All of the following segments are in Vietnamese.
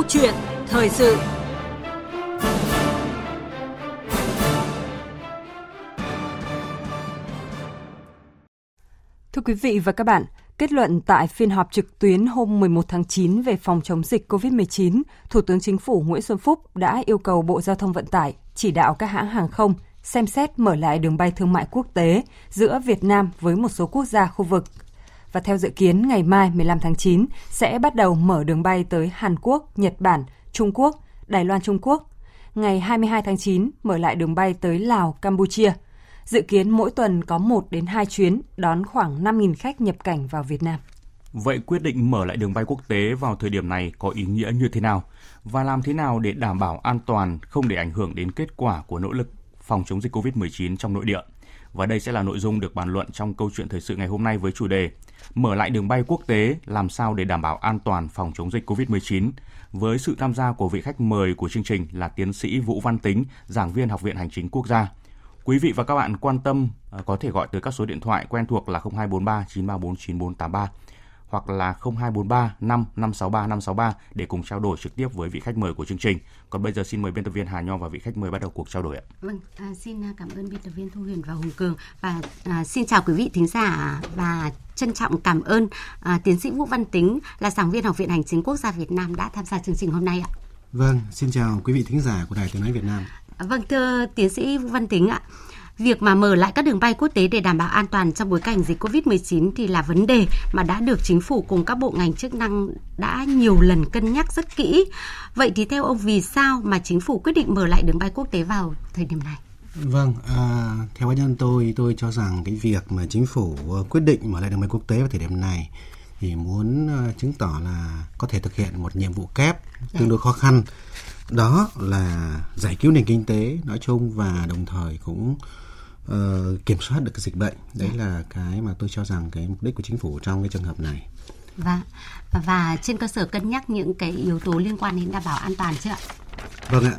Câu chuyện thời sự Thưa quý vị và các bạn, kết luận tại phiên họp trực tuyến hôm 11 tháng 9 về phòng chống dịch COVID-19, Thủ tướng Chính phủ Nguyễn Xuân Phúc đã yêu cầu Bộ Giao thông Vận tải chỉ đạo các hãng hàng không xem xét mở lại đường bay thương mại quốc tế giữa Việt Nam với một số quốc gia khu vực. Và theo dự kiến, ngày mai 15 tháng 9 sẽ bắt đầu mở đường bay tới Hàn Quốc, Nhật Bản, Trung Quốc, Đài Loan Trung Quốc. Ngày 22 tháng 9 mở lại đường bay tới Lào, Campuchia. Dự kiến mỗi tuần có 1 đến 2 chuyến đón khoảng 5.000 khách nhập cảnh vào Việt Nam. Vậy quyết định mở lại đường bay quốc tế vào thời điểm này có ý nghĩa như thế nào? Và làm thế nào để đảm bảo an toàn không để ảnh hưởng đến kết quả của nỗ lực phòng chống dịch COVID-19 trong nội địa. Và đây sẽ là nội dung được bàn luận trong câu chuyện thời sự ngày hôm nay với chủ đề Mở lại đường bay quốc tế làm sao để đảm bảo an toàn phòng chống dịch COVID-19 với sự tham gia của vị khách mời của chương trình là tiến sĩ Vũ Văn Tính, giảng viên Học viện Hành chính Quốc gia. Quý vị và các bạn quan tâm à, có thể gọi tới các số điện thoại quen thuộc là 0243 934 9483 hoặc là 0243 5 563 563 để cùng trao đổi trực tiếp với vị khách mời của chương trình. Còn bây giờ xin mời biên tập viên Hà Nho và vị khách mời bắt đầu cuộc trao đổi ạ. Vâng, à, xin cảm ơn biên tập viên Thu Huyền và Hùng Cường và à, xin chào quý vị thính giả và trân trọng cảm ơn à, tiến sĩ Vũ Văn Tính là giảng viên Học viện Hành chính Quốc gia Việt Nam đã tham gia chương trình hôm nay ạ. Vâng, xin chào quý vị thính giả của Đài Tiếng nói Việt Nam. Vâng, thưa tiến sĩ Vũ Văn Tính ạ, Việc mà mở lại các đường bay quốc tế để đảm bảo an toàn trong bối cảnh dịch Covid-19 thì là vấn đề mà đã được chính phủ cùng các bộ ngành chức năng đã nhiều lần cân nhắc rất kỹ. Vậy thì theo ông vì sao mà chính phủ quyết định mở lại đường bay quốc tế vào thời điểm này? Vâng, à, theo cá nhân tôi, tôi cho rằng cái việc mà chính phủ ờ, quyết định mở lại đường bay quốc tế vào thời điểm này thì muốn ờ, chứng tỏ là có thể thực hiện một nhiệm vụ kép tương đối khó khăn đó là giải cứu nền kinh tế nói chung và đồng thời cũng uh, kiểm soát được cái dịch bệnh đấy dạ. là cái mà tôi cho rằng cái mục đích của chính phủ trong cái trường hợp này và và trên cơ sở cân nhắc những cái yếu tố liên quan đến đảm bảo an toàn chưa ạ vâng ạ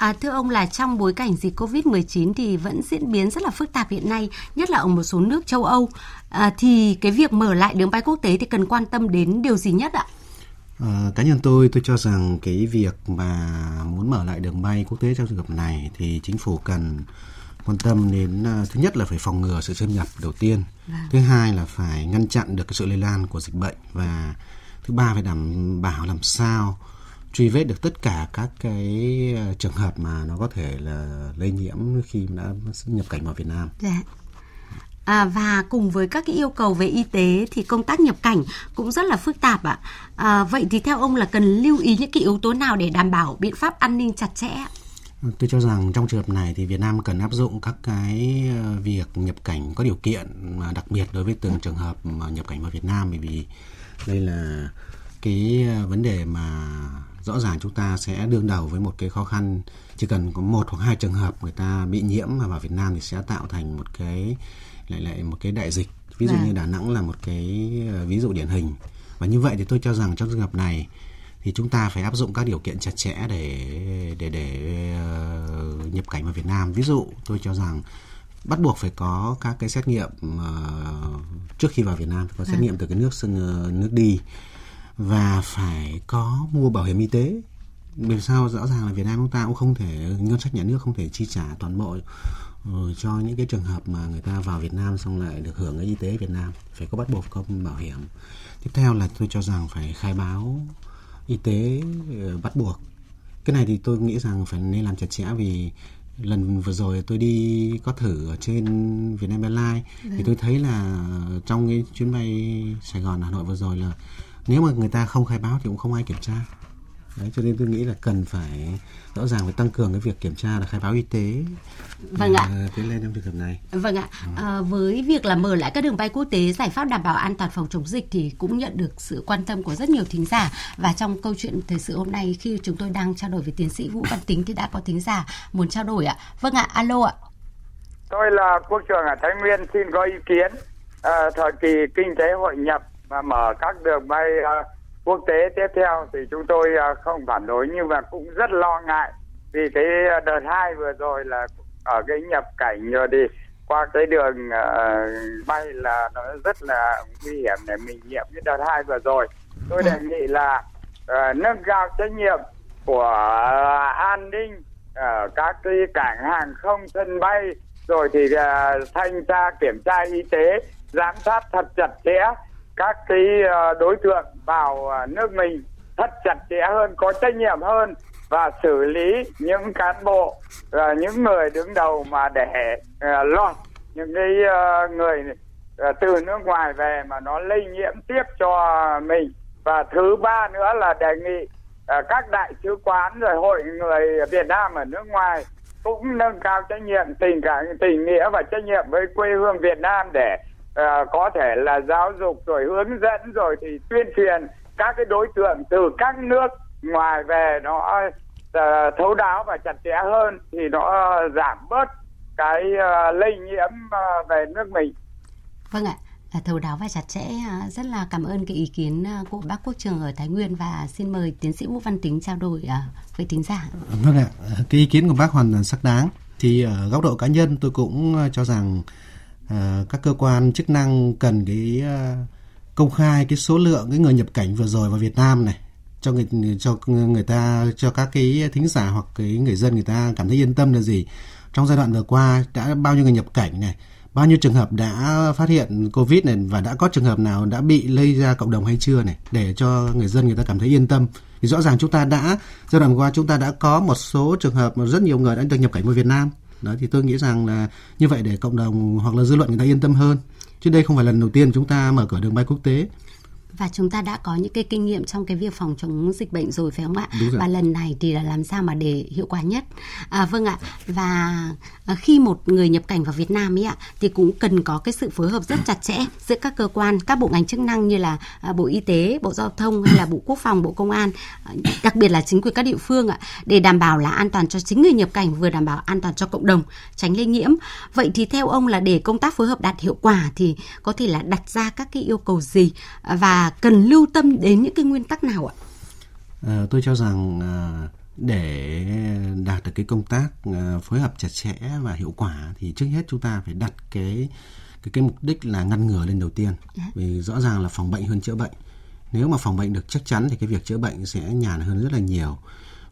À, thưa ông là trong bối cảnh dịch Covid-19 thì vẫn diễn biến rất là phức tạp hiện nay, nhất là ở một số nước châu Âu. À, thì cái việc mở lại đường bay quốc tế thì cần quan tâm đến điều gì nhất ạ? À, cá nhân tôi tôi cho rằng cái việc mà muốn mở lại đường bay quốc tế trong trường hợp này thì chính phủ cần quan tâm đến uh, thứ nhất là phải phòng ngừa sự xâm nhập đầu tiên vâng. thứ hai là phải ngăn chặn được cái sự lây lan của dịch bệnh và thứ ba phải đảm bảo làm sao truy vết được tất cả các cái uh, trường hợp mà nó có thể là lây nhiễm khi đã nhập cảnh vào Việt Nam. Dạ. À, và cùng với các cái yêu cầu về y tế thì công tác nhập cảnh cũng rất là phức tạp ạ. À, vậy thì theo ông là cần lưu ý những cái yếu tố nào để đảm bảo biện pháp an ninh chặt chẽ? Tôi cho rằng trong trường hợp này thì Việt Nam cần áp dụng các cái ờ, việc nhập cảnh có điều kiện mà đặc biệt đối với từng trường hợp mà nhập cảnh vào Việt Nam bởi vì đây là cái ờ, vấn đề mà rõ ràng chúng ta sẽ đương đầu với một cái khó khăn. Chỉ cần có một hoặc hai trường hợp người ta bị nhiễm mà vào Việt Nam thì sẽ tạo thành một cái lại lại một cái đại dịch. Ví dụ à. như Đà Nẵng là một cái ờ, ví dụ điển hình. Và như vậy thì tôi cho rằng trong trường hợp này thì chúng ta phải áp dụng các điều kiện chặt chẽ để để để uh, nhập cảnh vào Việt Nam. Ví dụ tôi cho rằng bắt buộc phải có các cái xét nghiệm uh, trước khi vào Việt Nam phải có xét à. nghiệm từ cái nước ờ, nước đi và phải có mua bảo hiểm y tế vì sao rõ ràng là Việt Nam chúng ta cũng không thể ngân sách nhà nước không thể chi trả toàn bộ cho những cái trường hợp mà người ta vào Việt Nam xong lại được hưởng cái y tế Việt Nam phải có bắt buộc có bảo hiểm tiếp theo là tôi cho rằng phải khai báo y tế ờ, bắt buộc cái này thì tôi nghĩ rằng phải nên làm chặt chẽ vì lần vừa rồi tôi đi có thử ở trên Vietnam Airlines thì vâng. tôi thấy là trong cái chuyến bay Sài Gòn Hà Nội vừa rồi là nếu mà người ta không khai báo thì cũng không ai kiểm tra Đấy, cho nên tôi nghĩ là cần phải rõ ràng phải tăng cường cái việc kiểm tra là khai báo y tế. Vâng ạ. Tiến lên trong trường hợp này. Vâng ạ. À, với việc là mở lại các đường bay quốc tế giải pháp đảm bảo an toàn phòng chống dịch thì cũng nhận được sự quan tâm của rất nhiều thính giả. Và trong câu chuyện thời sự hôm nay khi chúng tôi đang trao đổi với tiến sĩ Vũ Văn Tính thì đã có thính giả muốn trao đổi ạ. Vâng ạ alo ạ. Tôi là quốc trưởng ở Thái Nguyên xin có ý kiến. À, thời kỳ kinh tế hội nhập và mở các đường bay à, quốc tế tiếp theo thì chúng tôi à, không phản đối nhưng mà cũng rất lo ngại vì cái à, đợt hai vừa rồi là ở cái nhập cảnh rồi đi qua cái đường uh, bay là nó rất là nguy hiểm để mình nhiễm cái đợt hai vừa rồi. Tôi đề nghị là nâng cao trách nhiệm của an ninh ở các cái cảng hàng không sân bay rồi thì thanh tra kiểm tra y tế giám sát thật chặt chẽ các cái ờ, đối tượng vào ờ, nước mình thật chặt chẽ hơn, có trách nhiệm hơn và xử lý những cán bộ và những người đứng đầu mà để lọt những cái người từ nước ngoài về mà nó lây nhiễm tiếp cho mình. Và thứ ba nữa là đề nghị các đại sứ quán rồi hội người Việt Nam ở nước ngoài cũng nâng cao trách nhiệm, tình cảm, tình nghĩa và trách nhiệm với quê hương Việt Nam để uh, có thể là giáo dục rồi hướng dẫn rồi thì tuyên truyền các cái đối tượng từ các nước ngoài về nó uh, thấu đáo và chặt chẽ hơn thì nó giảm bớt cái uh, lây nhiễm uh, về nước mình. Vâng ạ. thấu đáo và chặt chẽ rất là cảm ơn cái ý kiến của bác quốc trường ở Thái Nguyên và xin mời tiến sĩ Vũ Văn Tính trao đổi với thính giả. Vâng ạ, cái ý kiến của bác hoàn toàn xác đáng. Thì ở góc độ cá nhân tôi cũng cho rằng Ờ, các cơ quan chức năng cần cái ờ, công khai cái số lượng cái người nhập cảnh vừa rồi vào Việt Nam này, cho người cho người ta, cho các cái thính giả hoặc cái người dân người ta cảm thấy yên tâm là gì. Trong giai đoạn vừa qua đã bao nhiêu người nhập cảnh này, bao nhiêu trường hợp đã phát hiện covid này và đã có trường hợp nào đã bị lây ra cộng đồng hay chưa này, để cho người dân người ta cảm thấy yên tâm. Thì rõ ràng chúng ta đã, giai đoạn qua chúng ta đã có một số trường hợp mà rất nhiều người đã được nhập cảnh vào Việt Nam đó thì tôi nghĩ rằng là như vậy để cộng đồng hoặc là dư luận người ta yên tâm hơn. Chứ đây không phải lần đầu tiên chúng ta mở cửa đường bay quốc tế và chúng ta đã có những cái kinh nghiệm trong cái việc phòng chống dịch bệnh rồi phải không ạ? Và lần này thì là làm sao mà để hiệu quả nhất? À, vâng ạ. Và à, khi một người nhập cảnh vào Việt Nam ấy ạ thì cũng cần có cái sự phối hợp rất chặt chẽ giữa các cơ quan, các bộ ngành chức năng như là à, Bộ Y tế, Bộ Giao thông hay là Bộ Quốc phòng, Bộ Công an, à, đặc biệt là chính quyền các địa phương ạ để đảm bảo là an toàn cho chính người nhập cảnh vừa đảm bảo an toàn cho cộng đồng, tránh lây nhiễm. Vậy thì theo ông là để công tác phối hợp đạt hiệu quả thì có thể là đặt ra các cái yêu cầu gì và cần lưu tâm đến những cái nguyên tắc nào ạ? À, tôi cho rằng à, để đạt được cái công tác à, phối hợp chặt chẽ và hiệu quả thì trước hết chúng ta phải đặt cái cái cái mục đích là ngăn ngừa lên đầu tiên. À. Vì rõ ràng là phòng bệnh hơn chữa bệnh. Nếu mà phòng bệnh được chắc chắn thì cái việc chữa bệnh sẽ nhàn hơn rất là nhiều.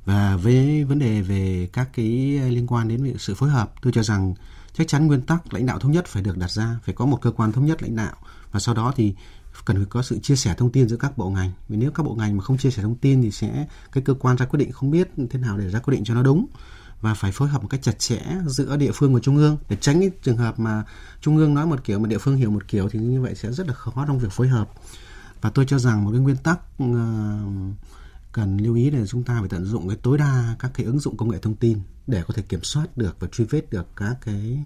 Và với vấn đề về các cái liên quan đến sự phối hợp, tôi cho rằng chắc chắn nguyên tắc lãnh đạo thống nhất phải được đặt ra, phải có một cơ quan thống nhất lãnh đạo và sau đó thì cần phải có sự chia sẻ thông tin giữa các bộ ngành vì nếu các bộ ngành mà không chia sẻ thông tin thì sẽ cái cơ quan ra quyết định không biết thế nào để ra quyết định cho nó đúng và phải phối hợp một cách chặt chẽ giữa địa phương và trung ương để tránh cái trường hợp mà trung ương nói một kiểu mà địa phương hiểu một kiểu thì như vậy sẽ rất là khó trong việc phối hợp và tôi cho rằng một cái nguyên tắc ờ, cần lưu ý là chúng ta phải tận dụng cái tối đa các cái ứng dụng công nghệ thông tin để có thể kiểm soát được và truy vết được các cái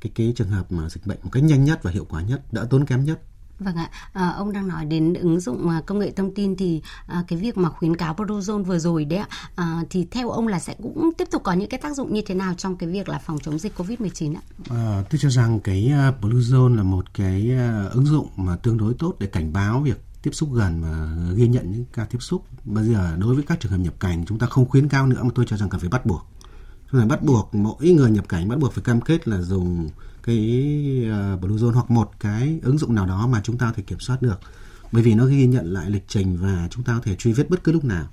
cái cái trường hợp mà dịch bệnh một cách nhanh nhất và hiệu quả nhất, đỡ tốn kém nhất. Vâng ạ, à, ông đang nói đến ứng dụng à, công nghệ thông tin thì à, cái việc mà khuyến cáo Bluezone vừa rồi đấy ạ, à, thì theo ông là sẽ cũng tiếp tục có những cái tác dụng như thế nào trong cái việc là phòng chống dịch Covid-19 ạ? À, tôi cho rằng cái à, Bluezone là một cái à, ứng dụng mà tương đối tốt để cảnh báo việc tiếp xúc gần và ghi nhận những ca tiếp xúc. Bây giờ đối với các trường hợp nhập cảnh chúng ta không khuyến cáo nữa mà tôi cho rằng cần phải bắt buộc. Chúng ta bắt buộc mỗi người nhập cảnh bắt buộc phải cam kết là dùng cái uh, Bluezone hoặc một cái ứng dụng nào đó mà chúng ta có thể kiểm soát được bởi vì nó ghi nhận lại lịch trình và chúng ta có thể truy vết bất cứ lúc nào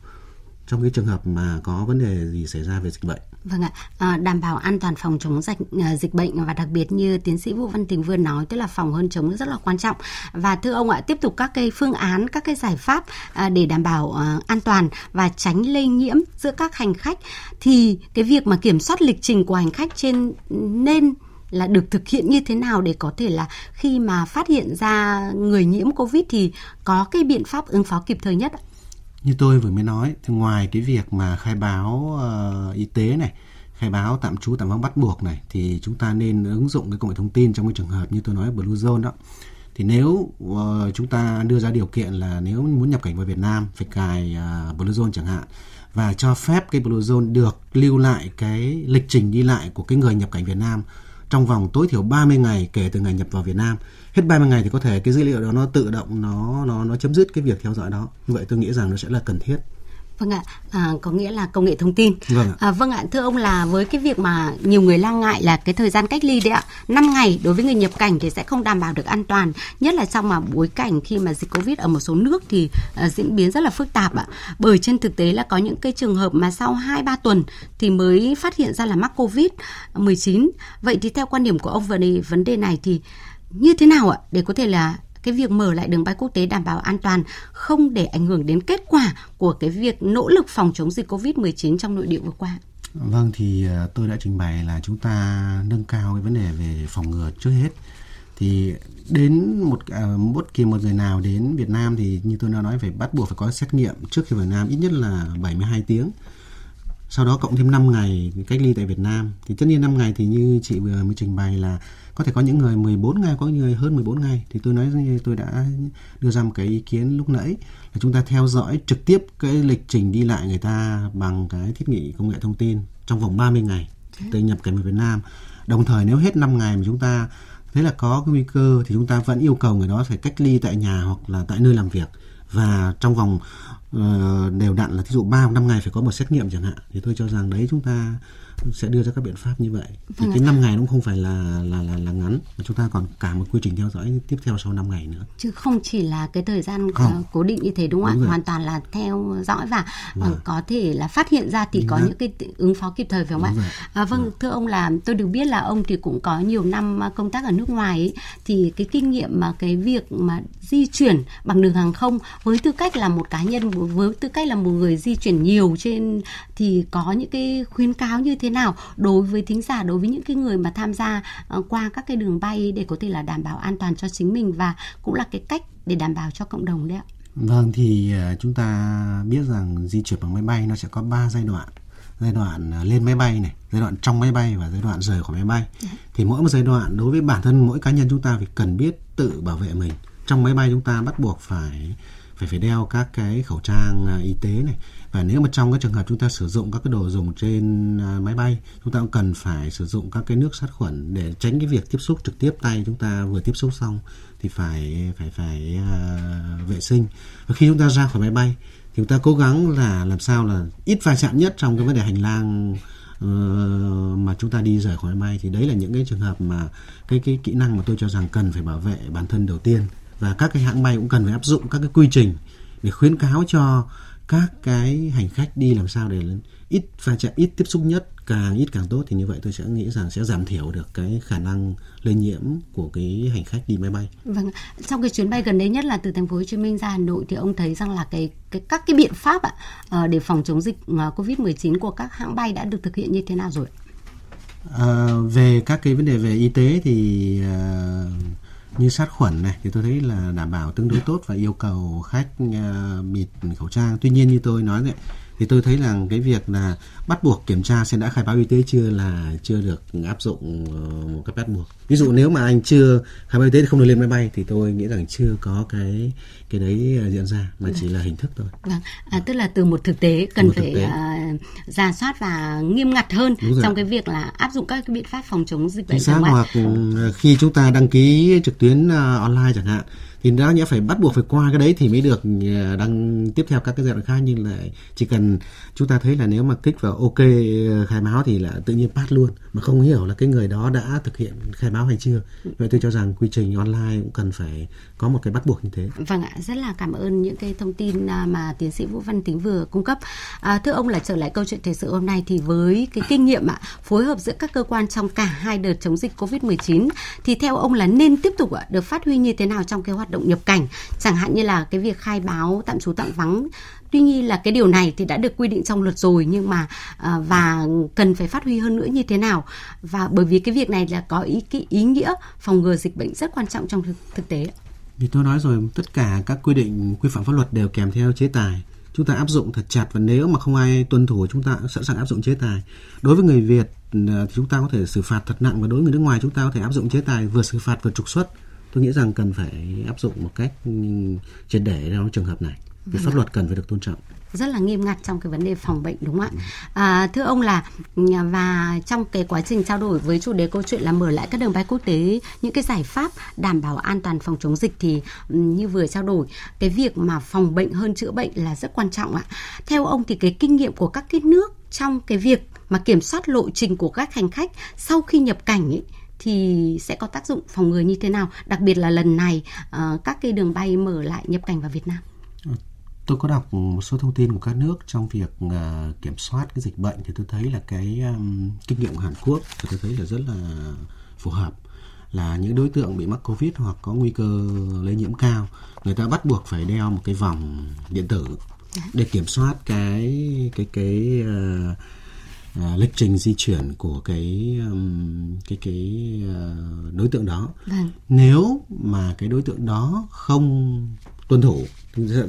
trong cái trường hợp mà có vấn đề gì xảy ra về dịch bệnh. Vâng ạ, à, đảm bảo an toàn phòng chống dịch ờ, dịch bệnh và đặc biệt như tiến sĩ Vũ Văn Tình vừa nói, tức là phòng hơn chống rất là quan trọng. Và thưa ông ạ, tiếp tục các cái phương án, các cái giải pháp à, để đảm bảo à, an toàn và tránh lây nhiễm giữa các hành khách thì cái việc mà kiểm soát lịch trình của hành khách trên nên là được thực hiện như thế nào để có thể là khi mà phát hiện ra người nhiễm covid thì có cái biện pháp ứng phó kịp thời nhất ạ? Như tôi vừa mới nói, thì ngoài cái việc mà khai báo uh, y tế này, khai báo tạm trú tạm vắng bắt buộc này thì chúng ta nên ứng dụng cái công nghệ thông tin trong cái trường hợp như tôi nói Bluezone đó. Thì nếu uh, chúng ta đưa ra điều kiện là nếu muốn nhập cảnh vào Việt Nam phải cài uh, Bluezone chẳng hạn và cho phép cái Bluezone được lưu lại cái lịch trình đi lại của cái người nhập cảnh Việt Nam trong vòng tối thiểu 30 ngày kể từ ngày nhập vào Việt Nam. Hết 30 ngày thì có thể cái dữ liệu đó nó tự động, nó nó nó chấm dứt cái việc theo dõi đó. Như vậy tôi nghĩ rằng nó sẽ là cần thiết. Vâng ạ, à, có nghĩa là công nghệ thông tin. Vâng ạ. À, vâng ạ, thưa ông là với cái việc mà nhiều người lo ngại là cái thời gian cách ly đấy ạ, 5 ngày đối với người nhập cảnh thì sẽ không đảm bảo được an toàn, nhất là trong mà bối cảnh khi mà dịch Covid ở một số nước thì à, diễn biến rất là phức tạp ạ. Bởi trên thực tế là có những cái trường hợp mà sau 2 3 tuần thì mới phát hiện ra là mắc Covid 19. Vậy thì theo quan điểm của ông về vấn đề này thì như thế nào ạ để có thể là cái việc mở lại đường bay quốc tế đảm bảo an toàn không để ảnh hưởng đến kết quả của cái việc nỗ lực phòng chống dịch Covid-19 trong nội địa vừa qua. Vâng thì à, tôi đã trình bày là chúng ta nâng cao cái vấn đề về phòng ngừa trước hết. Thì đến một à, bất kỳ một người nào đến Việt Nam thì như tôi đã nói phải bắt buộc phải có xét nghiệm trước khi vào Việt Nam ít nhất là 72 tiếng. Sau đó cộng thêm 5 ngày cách ly tại Việt Nam. Thì tất nhiên 5 ngày thì như chị vừa mới trình bày là có thể có những người 14 ngày có những người hơn 14 ngày. Thì tôi nói như tôi đã đưa ra một cái ý kiến lúc nãy là chúng ta theo dõi trực tiếp cái lịch trình đi lại người ta bằng cái thiết bị công nghệ thông tin trong vòng 30 ngày từ nhập cảnh vào Việt Nam. Đồng thời nếu hết 5 ngày mà chúng ta thấy là có cái nguy cơ thì chúng ta vẫn yêu cầu người đó phải cách ly tại nhà hoặc là tại nơi làm việc. Và trong vòng uh, đều đặn là thí dụ 3 năm ngày phải có một xét nghiệm chẳng hạn. Thì tôi cho rằng đấy chúng ta sẽ đưa ra các biện pháp như vậy. Thì cái 5 ngày cũng không phải là là là là ngắn mà chúng ta còn cả một quy trình theo dõi tiếp theo sau 5 ngày nữa. Chứ không chỉ là cái thời gian Không. cố định như thế đúng không ạ? Hoàn toàn là theo dõi và Vâng. uh, có thể là phát hiện ra thì Đúng có rồi. những cái ứng phó kịp thời phải không Đúng ạ à, vâng thưa ông là tôi được biết là ông thì cũng có nhiều năm uh, công tác ở nước ngoài ấy, thì cái kinh nghiệm mà cái việc mà di chuyển bằng đường hàng không với tư cách là một cá nhân với tư cách là một người di chuyển nhiều trên thì có những cái khuyến cáo như thế nào đối với thính giả đối với những cái người mà tham gia uh, qua các cái đường bay để có thể là đảm bảo an toàn cho chính mình và cũng là cái cách để đảm bảo cho cộng đồng đấy ạ. Vâng thì ờ, chúng ta biết rằng di chuyển bằng máy bay nó sẽ có 3 giai đoạn. Giai đoạn ờ, lên máy bay này, giai đoạn trong máy bay và giai đoạn rời khỏi máy bay. Thì mỗi một giai đoạn đối với bản thân mỗi cá nhân chúng ta phải cần biết tự bảo vệ mình. Trong máy bay chúng ta bắt buộc phải phải phải đeo các cái khẩu trang à, y tế này. Và nếu mà trong các trường hợp chúng ta sử dụng các cái đồ dùng trên à, máy bay chúng ta cũng cần phải sử dụng các cái nước sát khuẩn để tránh cái việc tiếp xúc trực tiếp tay chúng ta vừa tiếp xúc xong thì phải phải phải uh, vệ sinh. Và khi chúng ta ra khỏi máy bay thì chúng ta cố gắng là làm sao là ít va chạm nhất trong cái vấn đề hành lang ờ, mà chúng ta đi rời khỏi máy bay. Thì đấy là những cái trường hợp mà cái cái kỹ năng mà tôi cho rằng cần phải bảo vệ bản thân đầu tiên và các cái hãng bay cũng cần phải áp dụng các cái quy trình để khuyến cáo cho các cái hành khách đi làm sao để ít va chạm ít tiếp xúc nhất càng ít càng tốt thì như vậy tôi sẽ nghĩ rằng sẽ giảm thiểu được cái khả năng lây nhiễm của cái hành khách đi máy bay Vâng, trong cái chuyến bay gần đây nhất là từ thành phố Hồ Chí Minh ra Hà Nội thì ông thấy rằng là cái cái các cái biện pháp ạ ờ, để phòng chống dịch ờ, Covid-19 của các hãng bay đã được thực hiện như thế nào rồi? À, về các cái vấn đề về y tế thì à, như sát khuẩn này thì tôi thấy là đảm bảo tương đối tốt và yêu cầu khách à, bịt khẩu trang. Tuy nhiên như tôi nói vậy thì tôi thấy rằng cái việc là bắt buộc kiểm tra xem đã khai báo y tế chưa là chưa được áp dụng ờ, một cách bắt buộc. Ví dụ nếu mà anh chưa khai báo y tế thì không được lên máy bay thì tôi nghĩ rằng chưa có cái cái đấy à, diễn ra mà chỉ là hình thức thôi. Vâng, à, tức là từ một thực tế cần thực phải tế. à, ra soát và nghiêm ngặt hơn Đúng rồi. trong cái việc là áp dụng các cái biện pháp phòng chống dịch bệnh xác hoặc ừ, khi chúng ta đăng ký trực tuyến ờ, online chẳng hạn thì đã nhẽ phải bắt buộc phải qua cái đấy thì mới được đăng tiếp theo các cái giai đoạn khác nhưng lại chỉ cần chúng ta thấy là nếu mà kích vào ok khai báo thì là tự nhiên pass luôn mà không hiểu là cái người đó đã thực hiện khai báo hay chưa? Vậy tôi cho rằng quy trình online cũng cần phải có một cái bắt buộc như thế. Vâng ạ, rất là cảm ơn những cái thông tin à, mà tiến sĩ Vũ Văn Tính vừa cung cấp. À, thưa ông là trở lại câu chuyện thời sự hôm nay thì với cái kinh nghiệm ạ, phối hợp giữa các cơ quan trong cả hai đợt chống dịch Covid-19 thì theo ông là nên tiếp tục ạ, được phát huy như thế nào trong cái hoạt động nhập cảnh, chẳng hạn như là cái việc khai báo tạm trú tạm vắng Tuy nhiên là cái điều này thì đã được quy định trong luật rồi nhưng mà à, và cần phải phát huy hơn nữa như thế nào và bởi vì cái việc này là có ý cái ý nghĩa phòng ngừa dịch bệnh rất quan trọng trong thực, thực tế. Vì tôi nói rồi, tất cả các quy định quy phạm pháp luật đều kèm theo chế tài. Chúng ta áp dụng thật chặt và nếu mà không ai tuân thủ chúng ta sẵn sàng áp dụng chế tài. Đối với người Việt à, thì chúng ta có thể xử phạt thật nặng và đối với người nước ngoài chúng ta có thể áp dụng chế tài vừa xử phạt vừa trục xuất. Tôi nghĩ rằng cần phải áp dụng một cách ừ, triệt để trong trường hợp này. Vì pháp luật cần phải được tôn trọng. rất là nghiêm ngặt trong cái vấn đề phòng bệnh đúng không ạ? À, thưa ông là và trong cái quá trình trao đổi với chủ đề câu chuyện là mở lại các đường bay quốc tế những cái giải pháp đảm bảo an toàn phòng chống dịch thì ừ, như vừa trao đổi cái việc mà phòng bệnh hơn chữa bệnh là rất quan trọng ạ. Theo ông thì cái kinh nghiệm của các cái nước trong cái việc mà kiểm soát lộ trình của các hành khách sau khi nhập cảnh ấy, thì sẽ có tác dụng phòng ngừa như thế nào đặc biệt là lần này ờ, các cái đường bay mở lại nhập cảnh vào Việt Nam tôi có đọc một số thông tin của các nước trong việc uh, kiểm soát cái dịch bệnh thì tôi thấy là cái um, kinh nghiệm của Hàn Quốc thì tôi thấy là rất là phù hợp là những đối tượng bị mắc covid hoặc có nguy cơ lây nhiễm cao người ta bắt buộc phải đeo một cái vòng điện tử để kiểm soát cái cái cái uh, uh, lịch trình di chuyển của cái um, cái cái uh, đối tượng đó. Vâng. Nếu mà cái đối tượng đó không tuân thủ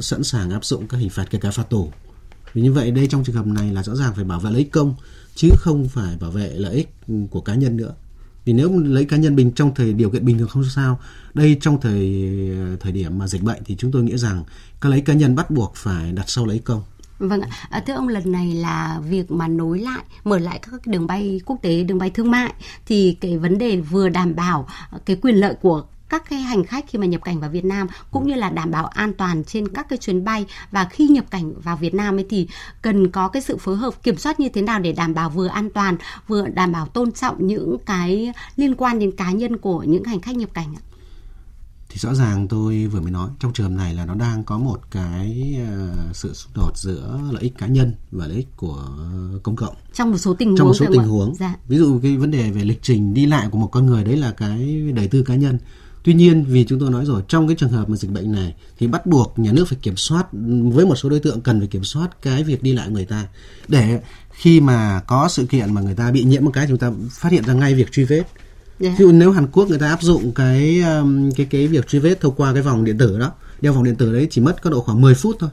sẵn sàng áp dụng các hình phạt kể cả phạt tù. Vì như vậy đây trong trường hợp này là rõ ràng phải bảo vệ lợi ích công chứ không phải bảo vệ lợi ích ừ, của cá nhân nữa. Vì nếu lấy cá nhân bình trong thời điều kiện bình thường không sao, đây trong thời thời điểm mà dịch bệnh thì chúng tôi nghĩ rằng các lấy cá nhân bắt buộc phải đặt sau lấy công Vâng ạ, à, thưa ông lần này là việc mà nối lại, mở lại các đường bay quốc tế, đường bay thương mại thì cái vấn đề vừa đảm bảo à, cái quyền lợi của các cái hành khách khi mà nhập cảnh vào Việt Nam cũng như là đảm bảo an toàn trên các cái chuyến bay và khi nhập cảnh vào Việt Nam ấy thì cần có cái sự phối hợp kiểm soát như thế nào để đảm bảo vừa an toàn vừa đảm bảo tôn trọng những cái liên quan đến cá nhân của những hành khách nhập cảnh ạ? Thì rõ ràng tôi vừa mới nói trong trường này là nó đang có một cái uh, sự xung đột giữa lợi ích cá nhân và lợi ích của công cộng. Trong một số tình huống trong một số tình huống. Dạ. ví dụ cái vấn đề về lịch trình đi lại của một con người đấy là cái đời tư cá nhân Tuy nhiên vì chúng tôi nói rồi trong cái trường hợp mà dịch bệnh này thì bắt buộc nhà nước phải kiểm soát với một số đối tượng cần phải kiểm soát cái việc đi lại người ta để khi mà có sự kiện mà người ta bị nhiễm một cái chúng ta phát hiện ra ngay việc truy vết Yeah. Dạ. Ví dụ nếu Hàn Quốc người ta áp dụng cái um, cái cái việc truy vết thông qua cái vòng điện tử đó, đeo vòng điện tử đấy chỉ mất có độ khoảng 10 phút thôi.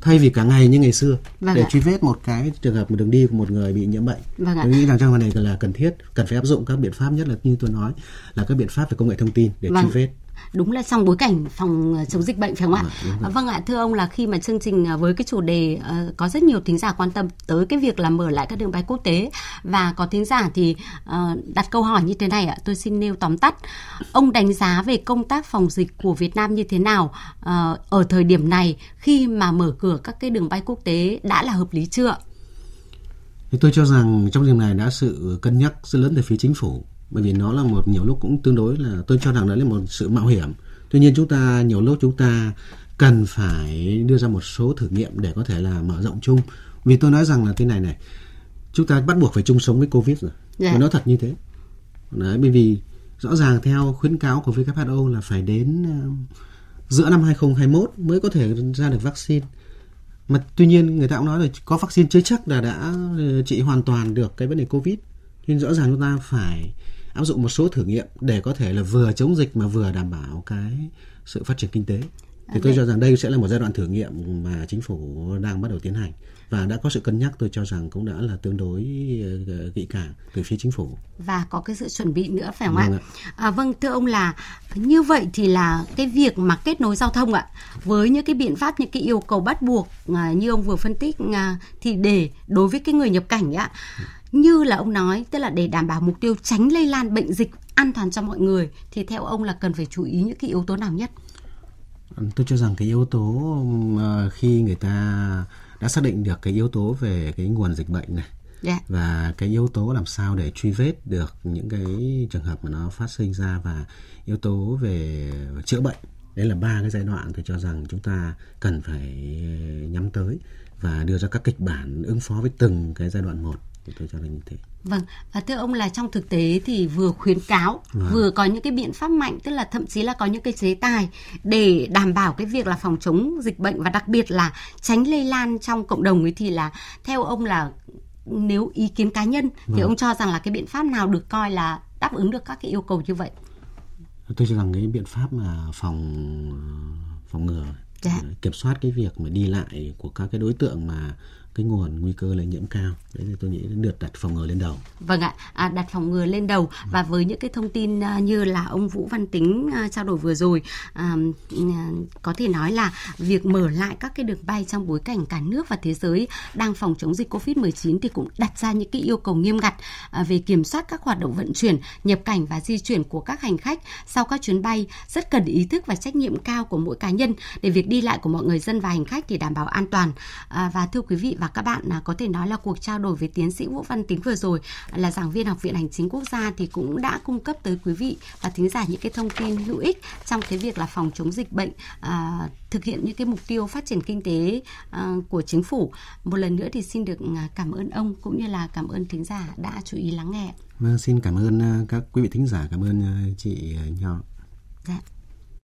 Thay vì cả ngày như ngày xưa vâng để ạ. truy vết một cái trường hợp một đường đi của một người bị nhiễm bệnh. Vâng Tôi nghĩ rằng trong này là cần thiết, cần phải áp dụng các biện pháp nhất là như tôi nói là các biện pháp về công nghệ thông tin để vâng. truy vết đúng là trong bối cảnh phòng ờ, chống dịch bệnh phải không ạ? À, vâng ạ, thưa ông là khi mà chương trình ờ, với cái chủ đề uh, có rất nhiều thính giả quan tâm tới cái việc là mở lại các đường bay quốc tế và có thính giả thì uh, đặt câu hỏi như thế này ạ, tôi xin nêu tóm tắt. Ông đánh giá về công tác phòng dịch của Việt Nam như thế nào uh, ở thời điểm này khi mà mở cửa các cái đường bay quốc tế đã là hợp lý chưa? Thì tôi cho rằng trong trường này đã sự cân nhắc rất lớn từ phía chính phủ bởi vì nó là một nhiều lúc cũng tương đối là tôi cho rằng đó là một sự mạo hiểm. Tuy nhiên chúng ta nhiều lúc chúng ta cần phải đưa ra một số thử nghiệm để có thể là mở rộng chung. Vì tôi nói rằng là thế này này chúng ta bắt buộc phải chung sống với covid rồi. Yeah. Dạ. nó thật như thế. Đấy bởi vì rõ ràng theo khuyến cáo của WHO là phải đến uh, giữa năm 2021 mới có thể ra được vaccine. Mà tuy nhiên người ta cũng nói là có vaccine chưa chắc là đã ờ, trị hoàn toàn được cái vấn đề covid. Nên rõ ràng chúng ta phải áp dụng một số thử nghiệm để có thể là vừa chống dịch mà vừa đảm bảo cái sự phát triển kinh tế. Thì tôi cho rằng đây sẽ là một giai đoạn thử nghiệm mà chính phủ đang bắt đầu tiến hành. Và đã có sự cân nhắc tôi cho rằng cũng đã là tương đối ờ, kỹ càng từ phía chính phủ. Và có cái sự chuẩn bị nữa phải không vâng ạ? À, vâng thưa ông là như vậy thì là cái việc mà kết nối giao thông ạ với những cái biện pháp những cái yêu cầu bắt buộc à, như ông vừa phân tích à, thì để đối với cái người nhập cảnh ạ như là ông nói tức là để đảm bảo mục tiêu tránh lây lan bệnh dịch an toàn cho mọi người thì theo ông là cần phải chú ý những cái yếu tố nào nhất tôi cho rằng cái yếu tố khi người ta đã xác định được cái yếu tố về cái nguồn dịch bệnh này yeah. Dạ. và cái yếu tố làm sao để truy vết được những cái trường hợp mà nó phát sinh ra và yếu tố về chữa bệnh đấy là ba cái giai đoạn tôi cho rằng chúng ta cần phải nhắm tới và đưa ra các kịch bản ứng phó với từng cái giai đoạn một thì tôi cho là như thế. Vâng, và thưa ông là trong thực tế thì vừa khuyến cáo, vâng. vừa có những cái biện pháp mạnh, tức là thậm chí là có những cái chế tài để đảm bảo cái việc là phòng chống dịch bệnh và đặc biệt là tránh lây lan trong cộng đồng ấy thì là theo ông là nếu ý kiến cá nhân vâng. thì ông cho rằng là cái biện pháp nào được coi là đáp ứng được các cái yêu cầu như vậy? Tôi cho rằng cái biện pháp mà phòng phòng ngừa dạ. kiểm soát cái việc mà đi lại của các cái đối tượng mà cái nguồn nguy cơ lây nhiễm cao. Đấy thì tôi nghĩ được đặt phòng ngừa lên đầu. Vâng ạ à, đặt phòng ngừa lên đầu. Và với những cái thông tin à, như là ông Vũ Văn Tính à, trao đổi vừa rồi à, có thể nói là việc mở lại các cái đường bay trong bối cảnh cả nước và thế giới đang phòng chống dịch Covid-19 thì cũng đặt ra những cái yêu cầu nghiêm ngặt về kiểm soát các hoạt động vận chuyển, nhập cảnh và di chuyển của các hành khách sau các chuyến bay. Rất cần ý thức và trách nhiệm cao của mỗi cá nhân để việc đi lại của mọi người dân và hành khách thì đảm bảo an toàn. Và thưa quý vị và các bạn là có thể nói là cuộc trao đổi với tiến sĩ Vũ Văn Tính vừa rồi là giảng viên Học viện Hành chính Quốc gia thì cũng đã cung cấp tới quý vị và thính giả những cái thông tin hữu ích trong cái việc là phòng chống dịch bệnh, à, thực hiện những cái mục tiêu phát triển kinh tế à, của chính phủ. Một lần nữa thì xin được à, cảm ơn ông cũng như là cảm ơn thính giả đã chú ý lắng nghe. Vâng, xin cảm ơn à, các quý vị thính giả, cảm ơn à, chị Nho. Dạ.